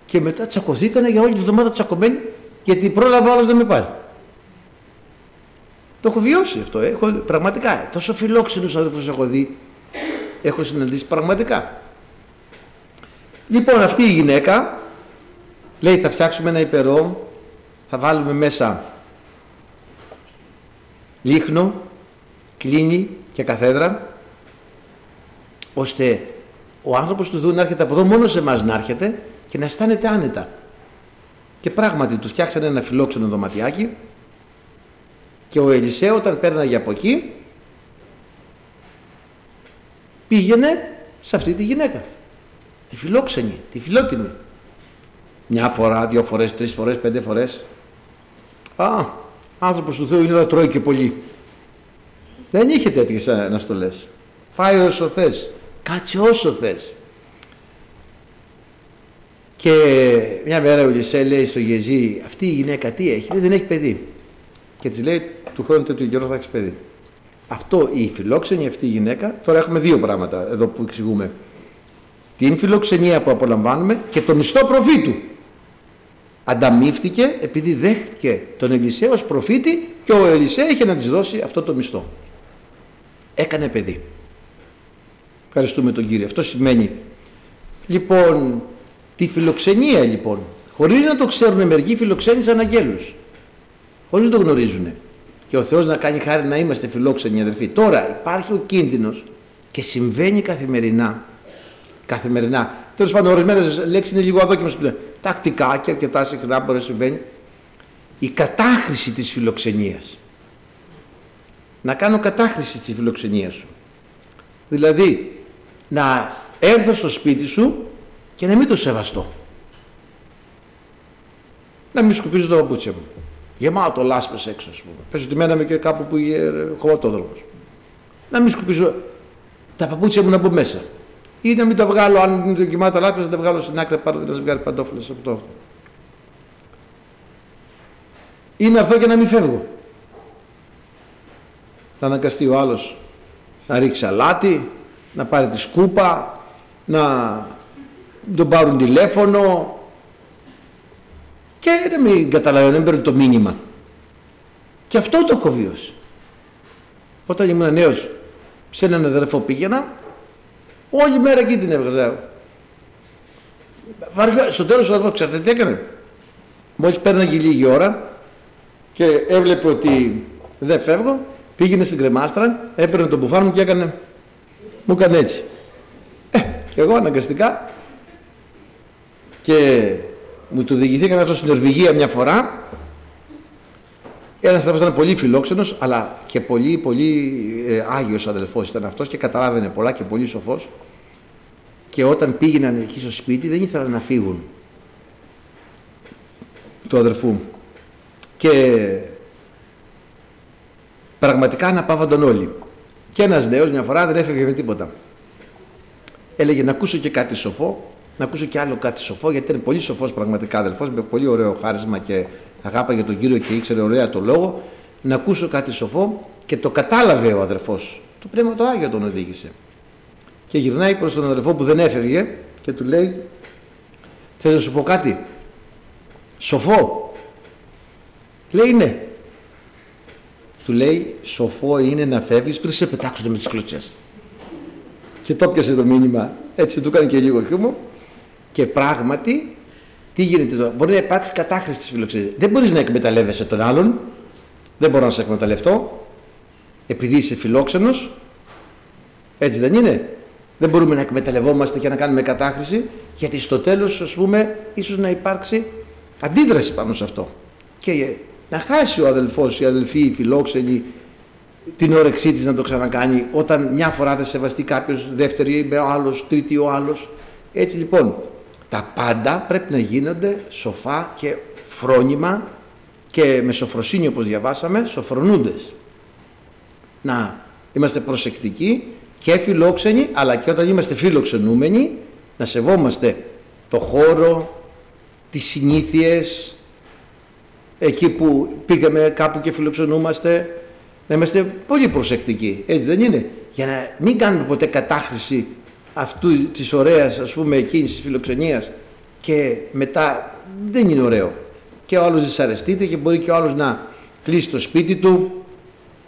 Και μετά τσακωθήκανε για όλη τη βδομάδα τσακωμένοι, γιατί πρόλαβε άλλος να με πάρει. Το έχω βιώσει αυτό. Έχω, πραγματικά. Τόσο φιλόξενους αδερφούς έχω δει. Έχω συναντήσει πραγματικά. Λοιπόν, αυτή η γυναίκα λέει: Θα φτιάξουμε ένα υπερό, θα βάλουμε μέσα λίχνο, κλείνει και καθέδρα ώστε ο άνθρωπος του Θεού να έρχεται από εδώ μόνος σε εμάς να έρχεται και να αισθάνεται άνετα. Και πράγματι τους φτιάξανε ένα φιλόξενο δωματιάκι και ο Ελισέο όταν πέρναγε από εκεί πήγαινε σε αυτή τη γυναίκα. Τη φιλόξενη, τη φιλότιμη. Μια φορά, δύο φορές, τρεις φορές, πέντε φορές. Α, άνθρωπος του Θεού είναι να τρώει και πολύ. Δεν είχε τέτοιες αναστολές. Φάει όσο θες. Κάτσε όσο θες. Και μια μέρα ο Λισέ λέει στο Γεζί, αυτή η γυναίκα τι έχει, λέει, δεν έχει παιδί. Και της λέει, του χρόνου τέτοιου καιρό θα έχεις παιδί. Αυτό η φιλόξενη αυτή η γυναίκα, τώρα έχουμε δύο πράγματα εδώ που εξηγούμε. Την φιλοξενία που απολαμβάνουμε και το μισθό προφήτου. Ανταμείφθηκε επειδή δέχτηκε τον Ελισέ ως προφήτη και ο Ελισέ είχε να της δώσει αυτό το μισθό. Έκανε παιδί. Ευχαριστούμε τον Κύριο. Αυτό σημαίνει. Λοιπόν, τη φιλοξενία λοιπόν, χωρίς να το ξέρουν μερικοί φιλοξένησαν αγγέλους. Χωρίς να το γνωρίζουν. Και ο Θεός να κάνει χάρη να είμαστε φιλόξενοι αδερφοί. Τώρα υπάρχει ο κίνδυνος και συμβαίνει καθημερινά. Καθημερινά. Τέλος πάντων, ορισμένες λέξεις είναι λίγο αδόκιμες που λένε. Τακτικά και αρκετά συχνά μπορεί να συμβαίνει. Η κατάχρηση της φιλοξενίας. Να κάνω κατάχρηση της φιλοξενίας σου. Δηλαδή, να έρθω στο σπίτι σου και να μην το σεβαστώ. Να μην σκουπίζω το παπούτσια μου. Γεμάτο λάσπες έξω, ας πούμε. Πες ότι μέναμε και κάπου που είχε χωματόδρομος. Να μην σκουπίζω τα παπούτσια μου να μπω μέσα. Ή να μην τα βγάλω, αν είναι γεμάτα λάσπες, να τα βγάλω στην άκρη, πάρω να βγάλει παντόφλες από το αυτό. Ή να έρθω και να μην φεύγω. Θα αναγκαστεί ο άλλος να ρίξει αλάτι, να πάρει τη σκούπα, να τον πάρουν τηλέφωνο και να μην καταλαβαίνω, δεν παίρνει το μήνυμα. Και αυτό το έχω βιώσει. Όταν ήμουν νέος σε έναν αδερφό πήγαινα, όλη μέρα εκεί την έβγαζα. Βαργά, στο τέλος ο αδερφός ξέρετε τι έκανε; Μόλις πέρναγε λίγη ώρα και έβλεπε ότι δεν φεύγω, πήγαινε στην κρεμάστρα, έπαιρνε τον μπουφάν μου και έκανε μου έκανε έτσι. Ε, και εγώ αναγκαστικά και μου το διηγηθήκαν αυτό στην Νορβηγία μια φορά. Ένας αδελφός ήταν πολύ φιλόξενος, αλλά και πολύ, πολύ ε, άγιος αδελφός ήταν αυτός και καταλάβαινε πολλά και πολύ σοφός. Και όταν πήγαιναν εκεί στο σπίτι δεν ήθελαν να φύγουν του αδελφού Και πραγματικά αναπαύονταν όλοι. Και ένας νέος μια φορά δεν έφευγε με τίποτα. Έλεγε να ακούσω και κάτι σοφό, να ακούσω και άλλο κάτι σοφό, γιατί ήταν πολύ σοφός πραγματικά αδελφός, με πολύ ωραίο χάρισμα και αγάπα για τον Κύριο και ήξερε ωραία το λόγο. Να ακούσω κάτι σοφό και το κατάλαβε ο αδερφός. Το Πνεύμα το Άγιο τον οδήγησε. Και γυρνάει προς τον αδερφό που δεν έφευγε και του λέει θες να σου πω κάτι; Σοφό; Λέει ναι του λέει σοφό είναι να φεύγεις πριν σε πετάξουν με τις κλωτσές και το πιασε το μήνυμα έτσι του έκανε και λίγο χιούμο και πράγματι τι γίνεται τώρα; Μπορεί να υπάρξει κατάχρηση της φιλοξενίας. Δεν μπορείς να εκμεταλλεύεσαι τον άλλον. Δεν μπορώ να σε εκμεταλλευτώ επειδή είσαι φιλόξενος. Έτσι δεν είναι; Δεν μπορούμε να εκμεταλλευόμαστε και να κάνουμε κατάχρηση γιατί στο τέλος ας πούμε ίσως να υπάρξει αντίδραση πάνω σε αυτό. Και να χάσει ο αδελφός, η αδελφή, η φιλόξενη την όρεξή της να το ξανακάνει όταν μια φορά δεν σεβαστεί κάποιος δεύτερη με ο άλλος, τρίτη ο άλλος. Έτσι λοιπόν τα πάντα πρέπει να γίνονται σοφά και φρόνημα και με σοφροσύνη όπως διαβάσαμε σοφρονούντες. Να είμαστε προσεκτικοί και φιλόξενοι αλλά και όταν είμαστε φιλοξενούμενοι να σεβόμαστε το χώρο, τις συνήθειες, εκεί που πήγαμε κάπου και φιλοξενούμαστε να είμαστε πολύ προσεκτικοί. Έτσι δεν είναι. Για να μην κάνουμε ποτέ κατάχρηση αυτού της ωραίας ας πούμε εκείνης της φιλοξενίας και μετά δεν είναι ωραίο. Και ο άλλος δυσαρεστείται και μπορεί και ο άλλος να κλείσει το σπίτι του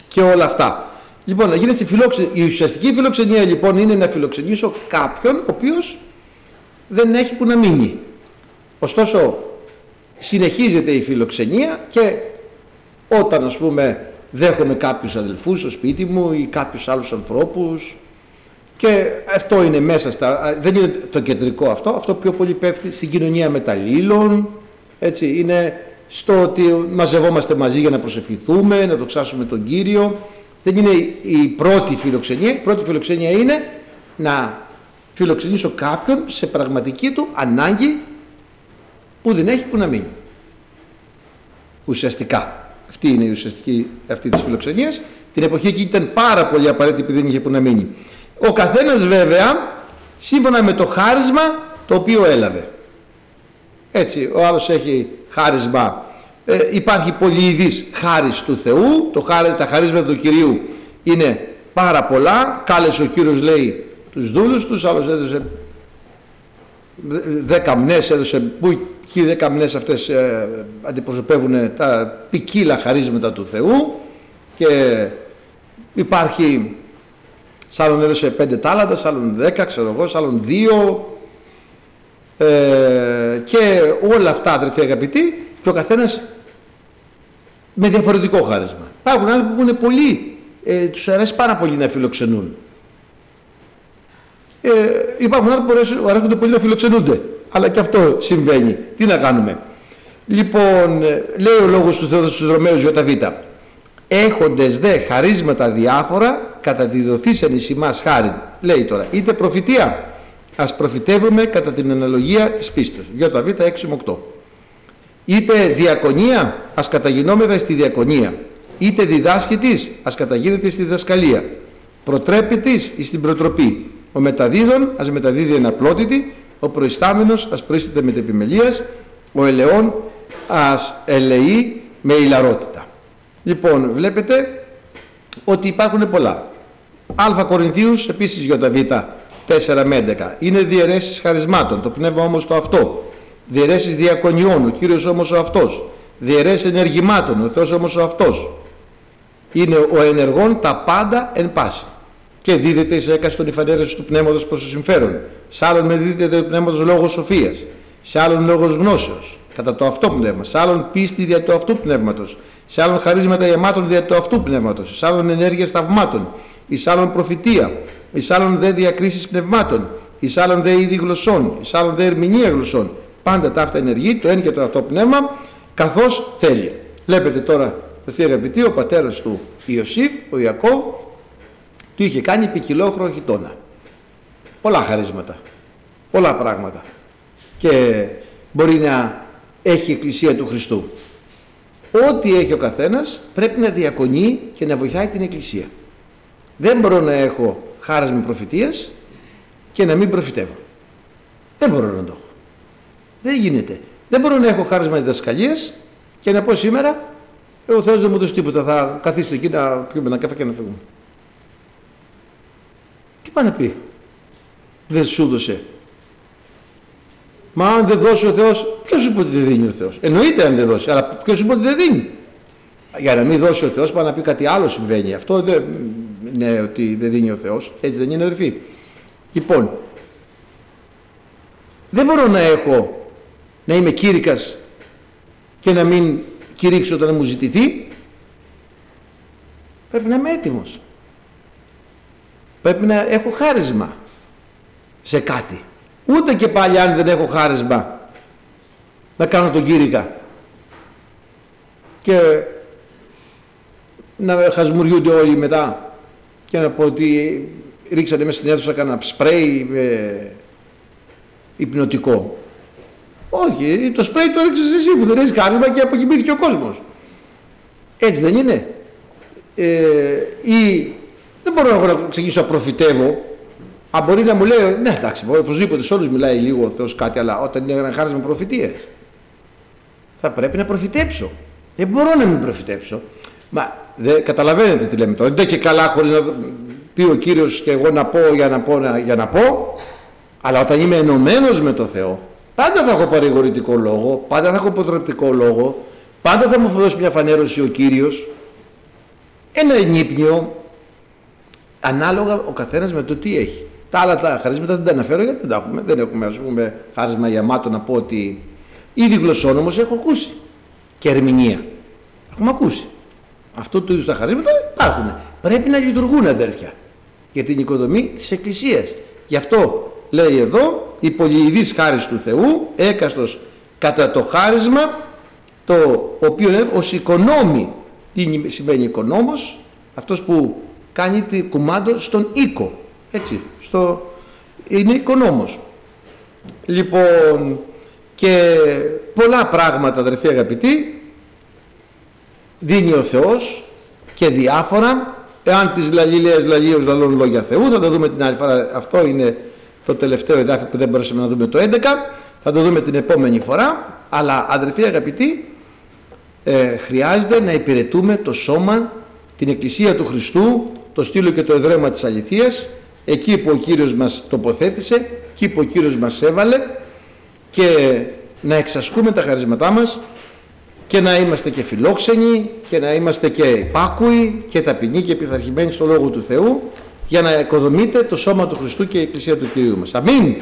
και όλα αυτά. Λοιπόν να γίνεται φιλοξενία η ουσιαστική φιλοξενία λοιπόν είναι να φιλοξενήσω κάποιον ο οποίος δεν έχει που να μείνει. Ωστόσο συνεχίζεται η φιλοξενία και όταν ας πούμε δέχομαι κάποιους αδελφούς στο σπίτι μου ή κάποιους άλλους ανθρώπους και αυτό είναι μέσα στα, δεν είναι το κεντρικό αυτό, αυτό πιο πολύ πέφτει στην κοινωνία μεταλλήλων, έτσι, είναι στο ότι μαζευόμαστε μαζί για να προσευχηθούμε, να δοξάσουμε τον Κύριο. Δεν είναι η πρώτη φιλοξενία, η πρώτη φιλοξενία είναι να φιλοξενήσω κάποιον σε πραγματική του ανάγκη που δεν έχει που να μείνει. Ουσιαστικά. Αυτή είναι η ουσιαστική αυτή της φιλοξενίας. Την εποχή εκεί ήταν πάρα πολύ απαραίτητη επειδή δεν είχε που να μείνει. Ο καθένας βέβαια σύμφωνα με το χάρισμα το οποίο έλαβε. Έτσι, ο άλλος έχει χάρισμα, ε, υπάρχει πολυειδής χάρις του Θεού, το χάρι, τα χαρίσματα του Κυρίου είναι πάρα πολλά, κάλεσε ο Κύριος λέει τους δούλους τους, άλλος έδωσε δέκα μνές, έδωσε που και οι δέκα μνές αυτές ε, αντιπροσωπεύουν τα ποικίλα χαρίσματα του Θεού. Και υπάρχει σ' άλλον έδωσε πέντε τάλαντα, σ' άλλον δέκα, ξέρω εγώ, σ' άλλον δύο ε, και όλα αυτά αδερφοί αγαπητοί και ο καθένας με διαφορετικό χάρισμα. Υπάρχουν άνθρωποι που είναι πολύ, ε, τους αρέσει πάρα πολύ να φιλοξενούν. Ε, υπάρχουν άνθρωποι που αρέσκονται πολύ να φιλοξενούνται. Αλλά και αυτό συμβαίνει. Τι να κάνουμε. Λοιπόν, ε, λέει ο λόγος του Θεού στους Ρωμαίους ΙΒ. Έχοντες δε χαρίσματα διάφορα κατά τη δοθήσαν εις ημάς χάρη. Λέει τώρα, είτε προφητεία, ας προφητεύουμε κατά την αναλογία της πίστος. ΙΒ 6 με 8. Είτε διακονία, ας καταγινόμεθα στη διακονία. Είτε διδάσκητης, ας καταγίνεται στη διδασκαλία. Προτρέπητης εις την προτροπή. Ο μεταδίδων, ας μεταδίδει εναπλότητη. Ο προϊστάμενος, ας προίσταται με επιμελίας. Ο ελαιών, ας ελεεί με ηλαρότητα. Λοιπόν, βλέπετε ότι υπάρχουν πολλά. Α Κορινθίους, επίσης ΙΒ 4 με 11. Είναι διαιρέσεις χαρισμάτων. Το πνεύμα όμως το αυτό διαιρέσεις διακονιών, ο Κύριος όμως ο αυτός, διαιρέσεις ενεργημάτων, ο Θεός όμως ο αυτός. Είναι ο ενεργών τα πάντα εν πάση. Και δίδεται εις έκαστον η φανέρωση του πνεύματος προς το συμφέρον. Σε άλλον με δίδεται το πνεύματος λόγος σοφίας. Σε άλλον λόγος γνώσεως, κατά το αυτό πνεύμα. Σε άλλον πίστη δια του αυτού πνεύματος. Σε άλλον χαρίσματα γεμάτων δια του αυτού πνεύματος. Σε άλλον ενέργεια θαυμάτων. Εις άλλον προφητεία. Εις άλλον δε διακρίσεις πνευμάτων. Εις άλλον δε είδη γλωσσών. Εις άλλον δε ερμηνεία γλωσσών πάντα τα αυτά ενεργεί το ένα και το αυτό πνεύμα καθώς θέλει βλέπετε τώρα θεοί αγαπητοί ο πατέρας του Ιωσήφ ο Ιακώβ του είχε κάνει ποικιλόχρο χιτώνα πολλά χαρίσματα πολλά πράγματα και μπορεί να έχει η Εκκλησία του Χριστού ό,τι έχει ο καθένας πρέπει να διακονεί και να βοηθάει την Εκκλησία δεν μπορώ να έχω χάρασμα προφητείας και να μην προφητεύω δεν μπορώ να το έχω δεν γίνεται. Δεν μπορώ να έχω χάρισμα διδασκαλίας και να πω σήμερα ο Θεός δεν μου δώσει τίποτα. Θα καθίσω εκεί να πιούμε ένα καφέ και να φύγουμε. Τι πάει να πει; Δεν σου δώσε. Μα αν δεν δώσει ο Θεός, ποιος σου πει ότι δεν δίνει ο Θεός; Εννοείται αν δεν δώσει, αλλά ποιος σου πει ότι δεν δίνει; Για να μην δώσει ο Θεός, πάει να πει κάτι άλλο συμβαίνει. Αυτό δεν είναι ότι δεν δίνει ο Θεός. Έτσι δεν είναι αδερφοί. Λοιπόν, δεν μπορώ να έχω να είμαι κήρυκας και να μην κηρύξω όταν μου ζητηθεί πρέπει να είμαι έτοιμος πρέπει να έχω χάρισμα σε κάτι ούτε και πάλι αν δεν έχω χάρισμα να κάνω τον κήρυκα και να χασμουριούνται όλοι μετά και να πω ότι ρίξατε μέσα στην αίθουσα κανένα σπρέι ε, υπνοτικό όχι, το σπρέι το έριξες εσύ που δεν έχεις κάρμα και αποκοιμήθηκε ο κόσμος. Έτσι δεν είναι. Ε, ή δεν μπορώ να ξεκινήσω να προφητεύω. Αν μπορεί να μου λέει, ναι εντάξει, οπωσδήποτε σε όλους μιλάει λίγο ο Θεός κάτι, αλλά όταν είναι ένα χάρισμα προφητείες, θα πρέπει να προφητέψω. Δεν μπορώ να μην προφητέψω. Μα δεν καταλαβαίνετε τι λέμε τώρα. Δεν έχει καλά χωρίς να πει ο Κύριος και εγώ να πω για να πω, για να πω. Αλλά όταν είμαι ενωμένος με το Θεό, Πάντα θα έχω παρηγορητικό λόγο, πάντα θα έχω αποτρεπτικό λόγο, πάντα θα μου δώσει μια φανέρωση ο Κύριος, ένα ενύπνιο, ανάλογα ο καθένας με το τι έχει. Τα άλλα τα χαρίσματα δεν τα αναφέρω γιατί δεν τα έχουμε. Δεν έχουμε ας πούμε χάρισμα γεμάτο να πω ότι ήδη γλωσσόν όμως έχω ακούσει και ερμηνεία. Έχουμε ακούσει. Αυτό του είδους τα χαρίσματα υπάρχουν. Πρέπει να λειτουργούν αδέρφια για την οικοδομή της Εκκλησίας. Γι' αυτό λέει εδώ η πολυειδής χάρις του Θεού έκαστος κατά το χάρισμα το οποίο είναι ως οικονόμη τι σημαίνει οικονόμος; Αυτός που κάνει τη κουμάντο στον οίκο έτσι στο, είναι οικονόμος. Λοιπόν και πολλά πράγματα αδερφοί αγαπητοί δίνει ο Θεός και διάφορα. Εάν τις λαλίλαιες λαλίως λαλών λόγια Θεού θα το δούμε την άλλη φορά. Αυτό είναι το τελευταίο εδάφιο που δεν μπορούσαμε να δούμε το 11 θα το δούμε την επόμενη φορά. Αλλά αδερφοί αγαπητοί ε, χρειάζεται να υπηρετούμε το σώμα την Εκκλησία του Χριστού το στήλο και το εδραίωμα της αληθείας εκεί που ο Κύριος μας τοποθέτησε εκεί που ο Κύριος μας έβαλε και να εξασκούμε τα χαρίσματά μας και να είμαστε και φιλόξενοι και να είμαστε και υπάκουοι και ταπεινοί και πειθαρχημένοι στο Λόγο του Θεού για να οικοδομείτε το σώμα του Χριστού και η Εκκλησία του Κυρίου μας. Αμήν.